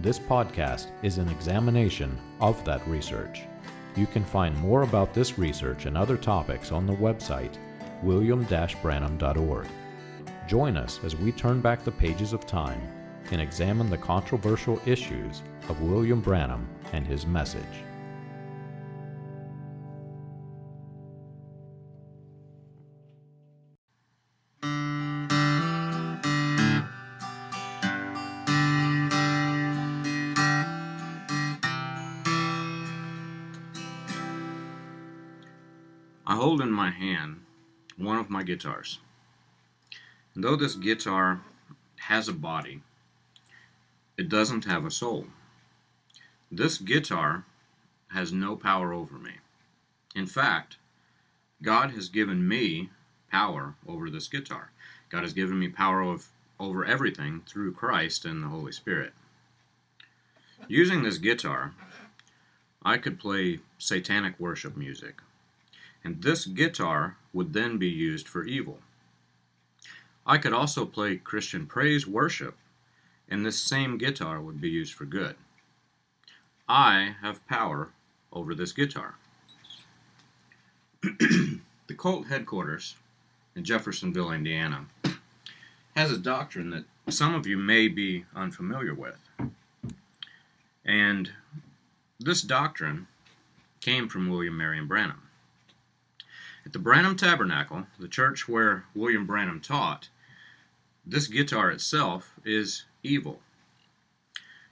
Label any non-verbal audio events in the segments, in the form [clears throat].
This podcast is an examination of that research. You can find more about this research and other topics on the website william-branham.org. Join us as we turn back the pages of time and examine the controversial issues of William Branham and his message. Of my guitars. And though this guitar has a body, it doesn't have a soul. This guitar has no power over me. In fact, God has given me power over this guitar. God has given me power of, over everything through Christ and the Holy Spirit. Using this guitar, I could play satanic worship music and this guitar would then be used for evil. I could also play Christian praise worship, and this same guitar would be used for good. I have power over this guitar. [clears throat] the cult headquarters in Jeffersonville, Indiana, has a doctrine that some of you may be unfamiliar with. And this doctrine came from William Marion Branham. At the Branham Tabernacle, the church where William Branham taught, this guitar itself is evil.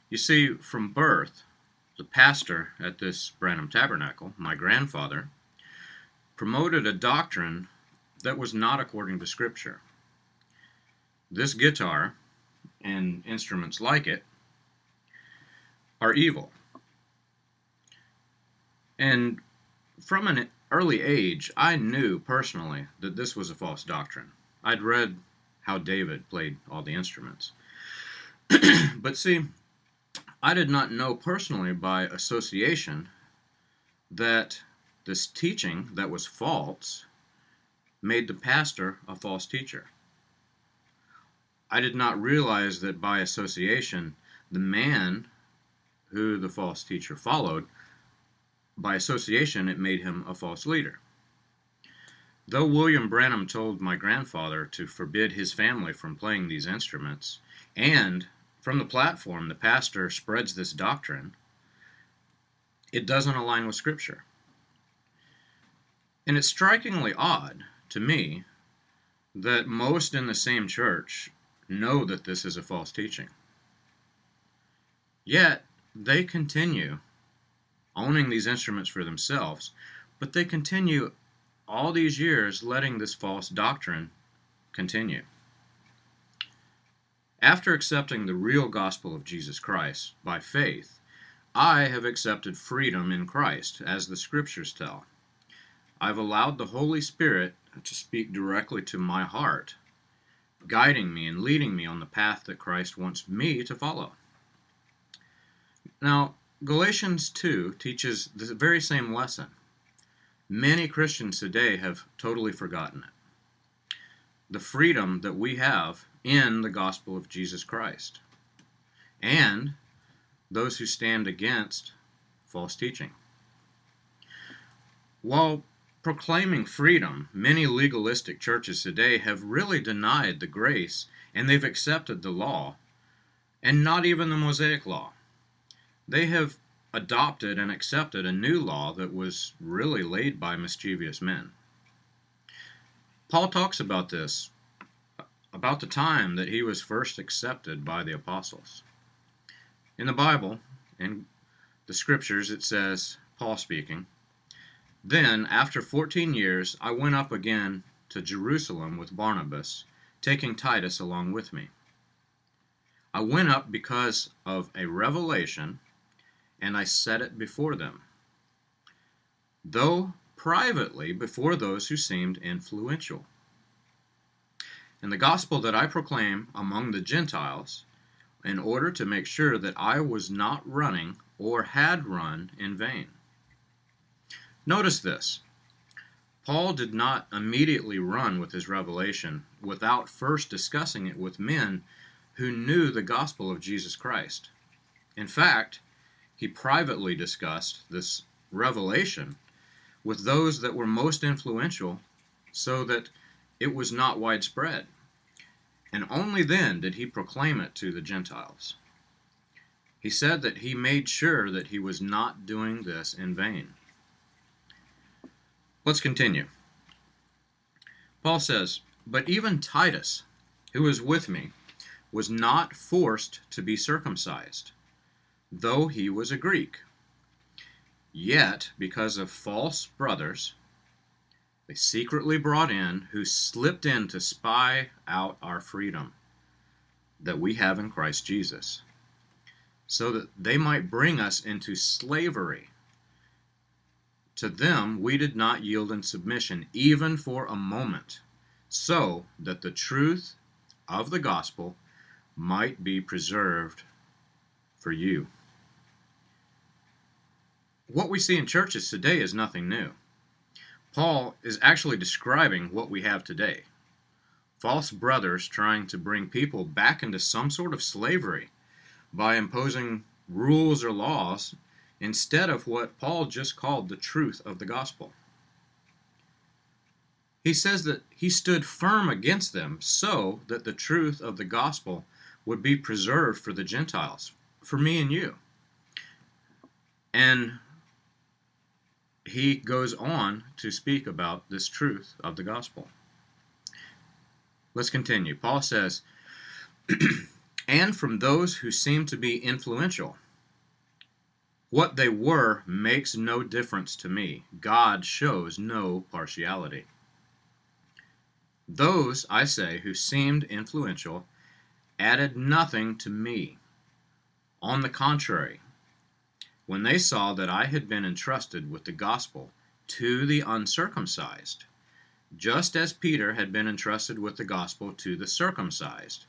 You see, from birth, the pastor at this Branham Tabernacle, my grandfather, promoted a doctrine that was not according to Scripture. This guitar and instruments like it are evil. And from an early age, I knew personally that this was a false doctrine. I'd read how David played all the instruments. [clears throat] but see, I did not know personally by association that this teaching that was false made the pastor a false teacher. I did not realize that by association, the man who the false teacher followed by association, it made him a false leader. Though William Branham told my grandfather to forbid his family from playing these instruments, and from the platform the pastor spreads this doctrine, it doesn't align with Scripture. And it's strikingly odd to me that most in the same church know that this is a false teaching. Yet, they continue owning these instruments for themselves, but they continue all these years letting this false doctrine continue. After accepting the real gospel of Jesus Christ by faith, I have accepted freedom in Christ, as the scriptures tell. I've allowed the Holy Spirit to speak directly to my heart, guiding me and leading me on the path that Christ wants me to follow. Now, Galatians 2 teaches the very same lesson. Many Christians today have totally forgotten it. The freedom that we have in the gospel of Jesus Christ, and those who stand against false teaching. While proclaiming freedom, many legalistic churches today have really denied the grace and they've accepted the law and not even the Mosaic law they have adopted and accepted a new law that was really laid by mischievous men. Paul talks about this about the time that he was first accepted by the apostles. In the Bible, in the scriptures, it says, Paul speaking, Then, after fourteen years, I went up again to Jerusalem with Barnabas, taking Titus along with me. I went up because of a revelation, and I set it before them, though privately before those who seemed influential. And the gospel that I proclaim among the Gentiles, in order to make sure that I was not running or had run in vain. Notice this. Paul did not immediately run with his revelation without first discussing it with men who knew the gospel of Jesus Christ. In fact, he privately discussed this revelation with those that were most influential so that it was not widespread. And only then did he proclaim it to the Gentiles. He said that he made sure that he was not doing this in vain. Let's continue. Paul says, But even Titus, who was with me, was not forced to be circumcised, though he was a Greek. Yet, because of false brothers, they secretly brought in who slipped in to spy out our freedom that we have in Christ Jesus, so that they might bring us into slavery. To them we did not yield in submission, even for a moment, so that the truth of the gospel might be preserved for you. What we see in churches today is nothing new. Paul is actually describing what we have today false brothers trying to bring people back into some sort of slavery by imposing rules or laws instead of what Paul just called the truth of the gospel. He says that he stood firm against them so that the truth of the gospel would be preserved for the Gentiles, for me and you. And he goes on to speak about this truth of the gospel. Let's continue. Paul says, [clears throat] and from those who seem to be influential. What they were makes no difference to me. God shows no partiality. Those, I say, who seemed influential added nothing to me. On the contrary, when they saw that I had been entrusted with the gospel to the uncircumcised, just as Peter had been entrusted with the gospel to the circumcised.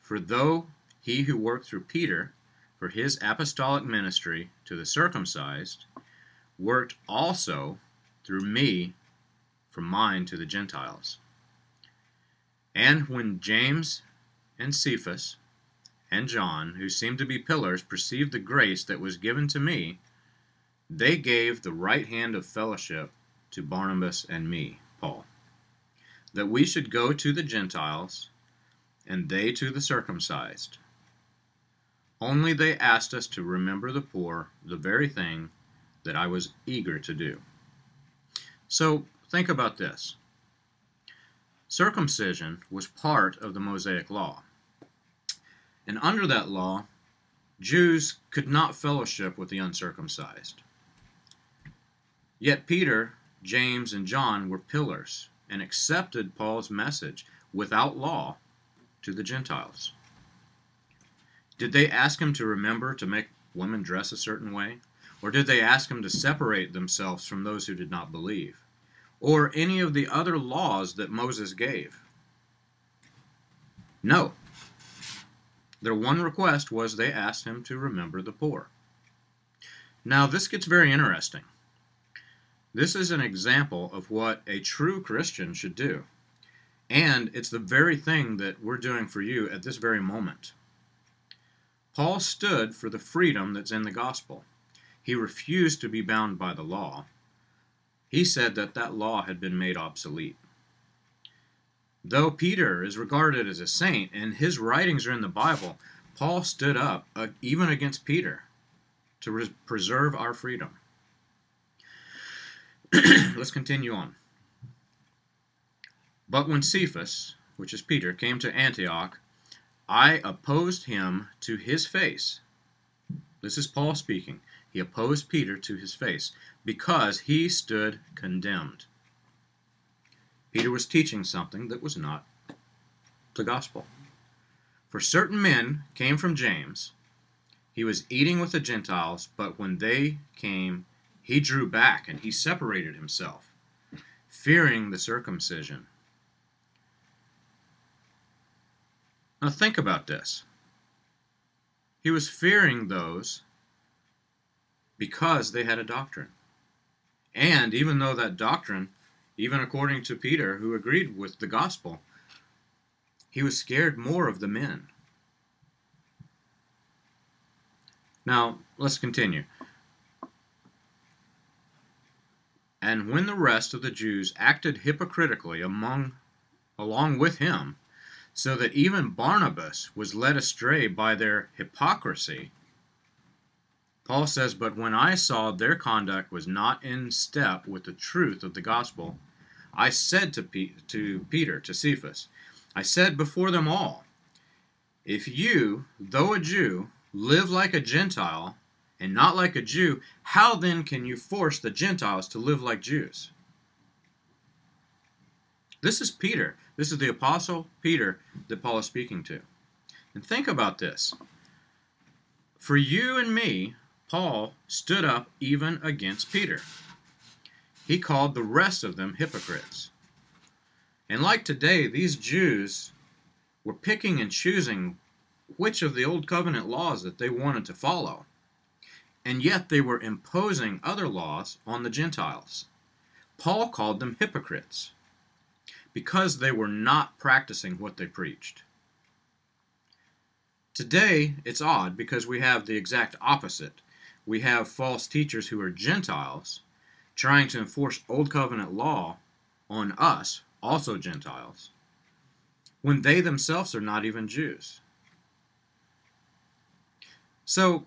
For though he who worked through Peter for his apostolic ministry to the circumcised worked also through me for mine to the Gentiles. And when James and Cephas and John, who seemed to be pillars, perceived the grace that was given to me, they gave the right hand of fellowship to Barnabas and me, Paul, that we should go to the Gentiles, and they to the circumcised. Only they asked us to remember the poor, the very thing that I was eager to do. So think about this. Circumcision was part of the Mosaic Law. And under that law, Jews could not fellowship with the uncircumcised. Yet Peter, James, and John were pillars and accepted Paul's message without law to the Gentiles. Did they ask him to remember to make women dress a certain way? Or did they ask him to separate themselves from those who did not believe? Or any of the other laws that Moses gave? No. Their one request was they asked him to remember the poor. Now, this gets very interesting. This is an example of what a true Christian should do. And it's the very thing that we're doing for you at this very moment. Paul stood for the freedom that's in the gospel. He refused to be bound by the law. He said that that law had been made obsolete. Though Peter is regarded as a saint and his writings are in the Bible, Paul stood up uh, even against Peter to res- preserve our freedom. [clears throat] Let's continue on. But when Cephas, which is Peter, came to Antioch, I opposed him to his face. This is Paul speaking. He opposed Peter to his face because he stood condemned. Peter was teaching something that was not the gospel. For certain men came from James. He was eating with the Gentiles, but when they came, he drew back and he separated himself, fearing the circumcision. Now think about this. He was fearing those because they had a doctrine. And even though that doctrine, even according to Peter, who agreed with the gospel, he was scared more of the men. Now, let's continue. And when the rest of the Jews acted hypocritically among along with him, so that even Barnabas was led astray by their hypocrisy, Paul says, But when I saw their conduct was not in step with the truth of the gospel, I said to, to Peter, to Cephas, I said before them all, If you, though a Jew, live like a Gentile, and not like a Jew, how then can you force the Gentiles to live like Jews? This is Peter. This is the Apostle Peter that Paul is speaking to. And think about this. For you and me, Paul stood up even against Peter. He called the rest of them hypocrites. And like today, these Jews were picking and choosing which of the Old Covenant laws that they wanted to follow. And yet they were imposing other laws on the Gentiles. Paul called them hypocrites because they were not practicing what they preached. Today, it's odd because we have the exact opposite. We have false teachers who are Gentiles trying to enforce Old Covenant law on us, also Gentiles, when they themselves are not even Jews. So,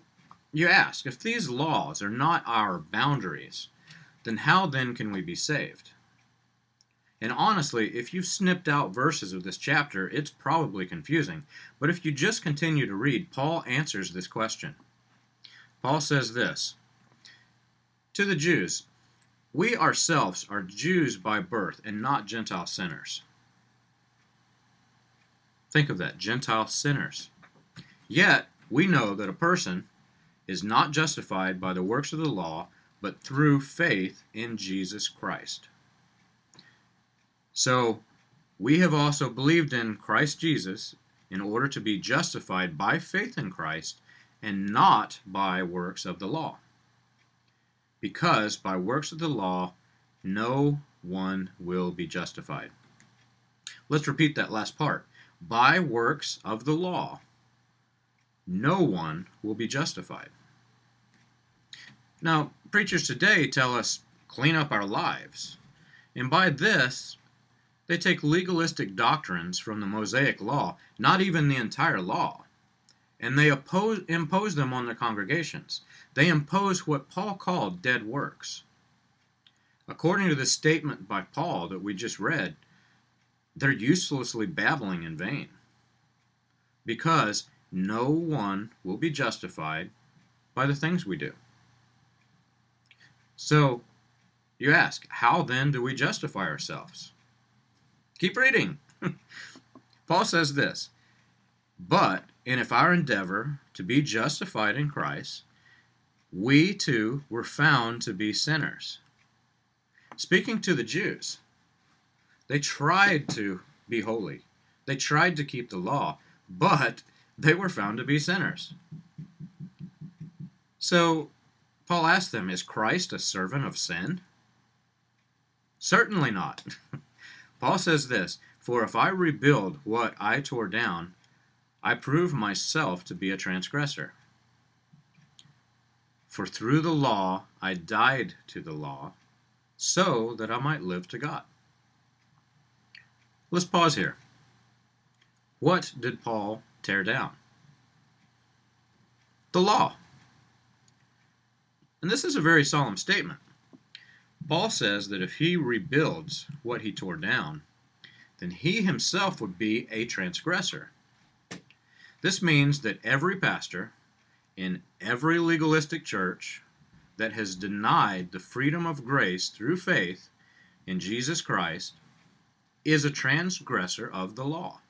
you ask, if these laws are not our boundaries, then how then can we be saved? And honestly, if you've snipped out verses of this chapter, it's probably confusing. But if you just continue to read, Paul answers this question. Paul says this To the Jews, we ourselves are Jews by birth and not Gentile sinners. Think of that Gentile sinners. Yet, we know that a person is not justified by the works of the law, but through faith in Jesus Christ. So, we have also believed in Christ Jesus in order to be justified by faith in Christ and not by works of the law. Because by works of the law, no one will be justified. Let's repeat that last part. By works of the law, no one will be justified. Now, preachers today tell us clean up our lives. And by this, they take legalistic doctrines from the Mosaic law, not even the entire law, and they oppose, impose them on their congregations. They impose what Paul called dead works. According to the statement by Paul that we just read, they're uselessly babbling in vain because no one will be justified by the things we do. So, you ask, how then do we justify ourselves? Keep reading. [laughs] Paul says this But, and if our endeavor to be justified in Christ, we too were found to be sinners. Speaking to the Jews, they tried to be holy, they tried to keep the law, but they were found to be sinners. So, Paul asked them, Is Christ a servant of sin? Certainly not. [laughs] Paul says this For if I rebuild what I tore down, I prove myself to be a transgressor. For through the law I died to the law, so that I might live to God. Let's pause here. What did Paul tear down? The law. And this is a very solemn statement. Paul says that if he rebuilds what he tore down, then he himself would be a transgressor. This means that every pastor in every legalistic church that has denied the freedom of grace through faith in Jesus Christ is a transgressor of the law.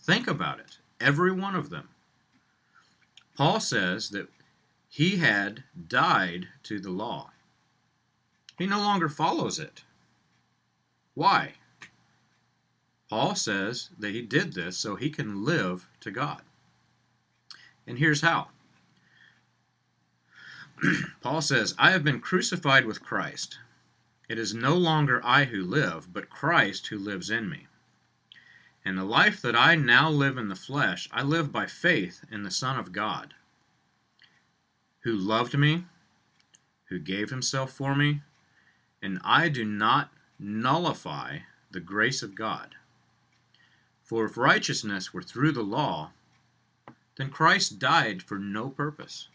Think about it. Every one of them. Paul says that he had died to the law. He no longer follows it. Why? Paul says that he did this so he can live to God. And here's how. [clears throat] Paul says, I have been crucified with Christ. It is no longer I who live, but Christ who lives in me. And the life that I now live in the flesh, I live by faith in the Son of God, who loved me, who gave himself for me, and I do not nullify the grace of God. For if righteousness were through the law, then Christ died for no purpose.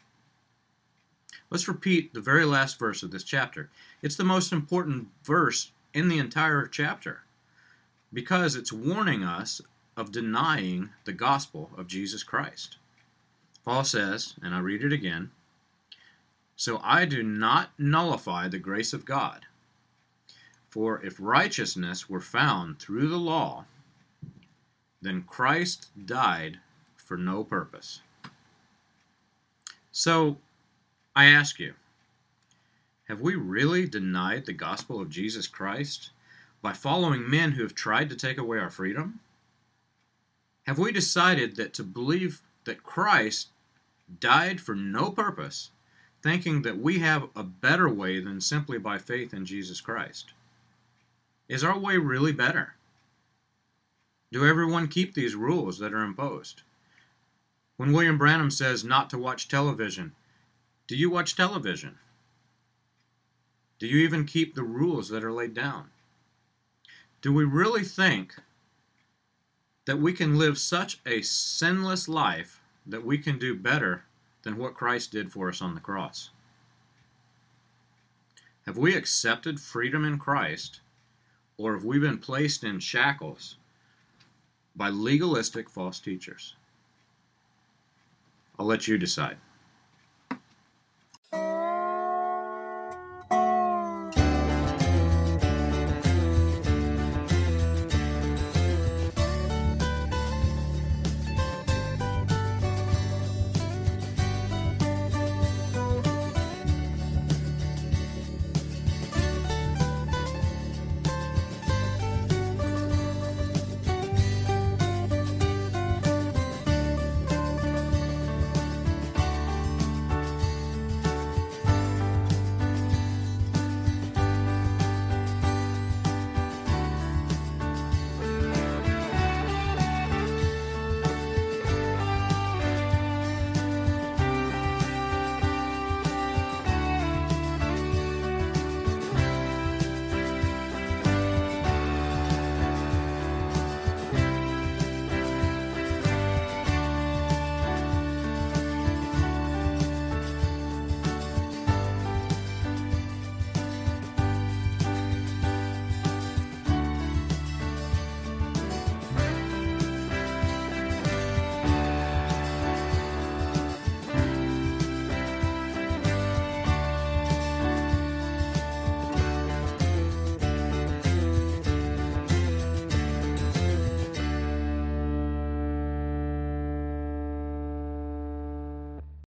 Let's repeat the very last verse of this chapter. It's the most important verse in the entire chapter because it's warning us of denying the gospel of Jesus Christ. Paul says, and I read it again So I do not nullify the grace of God. For if righteousness were found through the law, then Christ died for no purpose. So, I ask you, have we really denied the gospel of Jesus Christ by following men who have tried to take away our freedom? Have we decided that to believe that Christ died for no purpose, thinking that we have a better way than simply by faith in Jesus Christ? Is our way really better? Do everyone keep these rules that are imposed? When William Branham says not to watch television, do you watch television? Do you even keep the rules that are laid down? Do we really think that we can live such a sinless life that we can do better than what Christ did for us on the cross? Have we accepted freedom in Christ, or have we been placed in shackles by legalistic false teachers? I'll let you decide.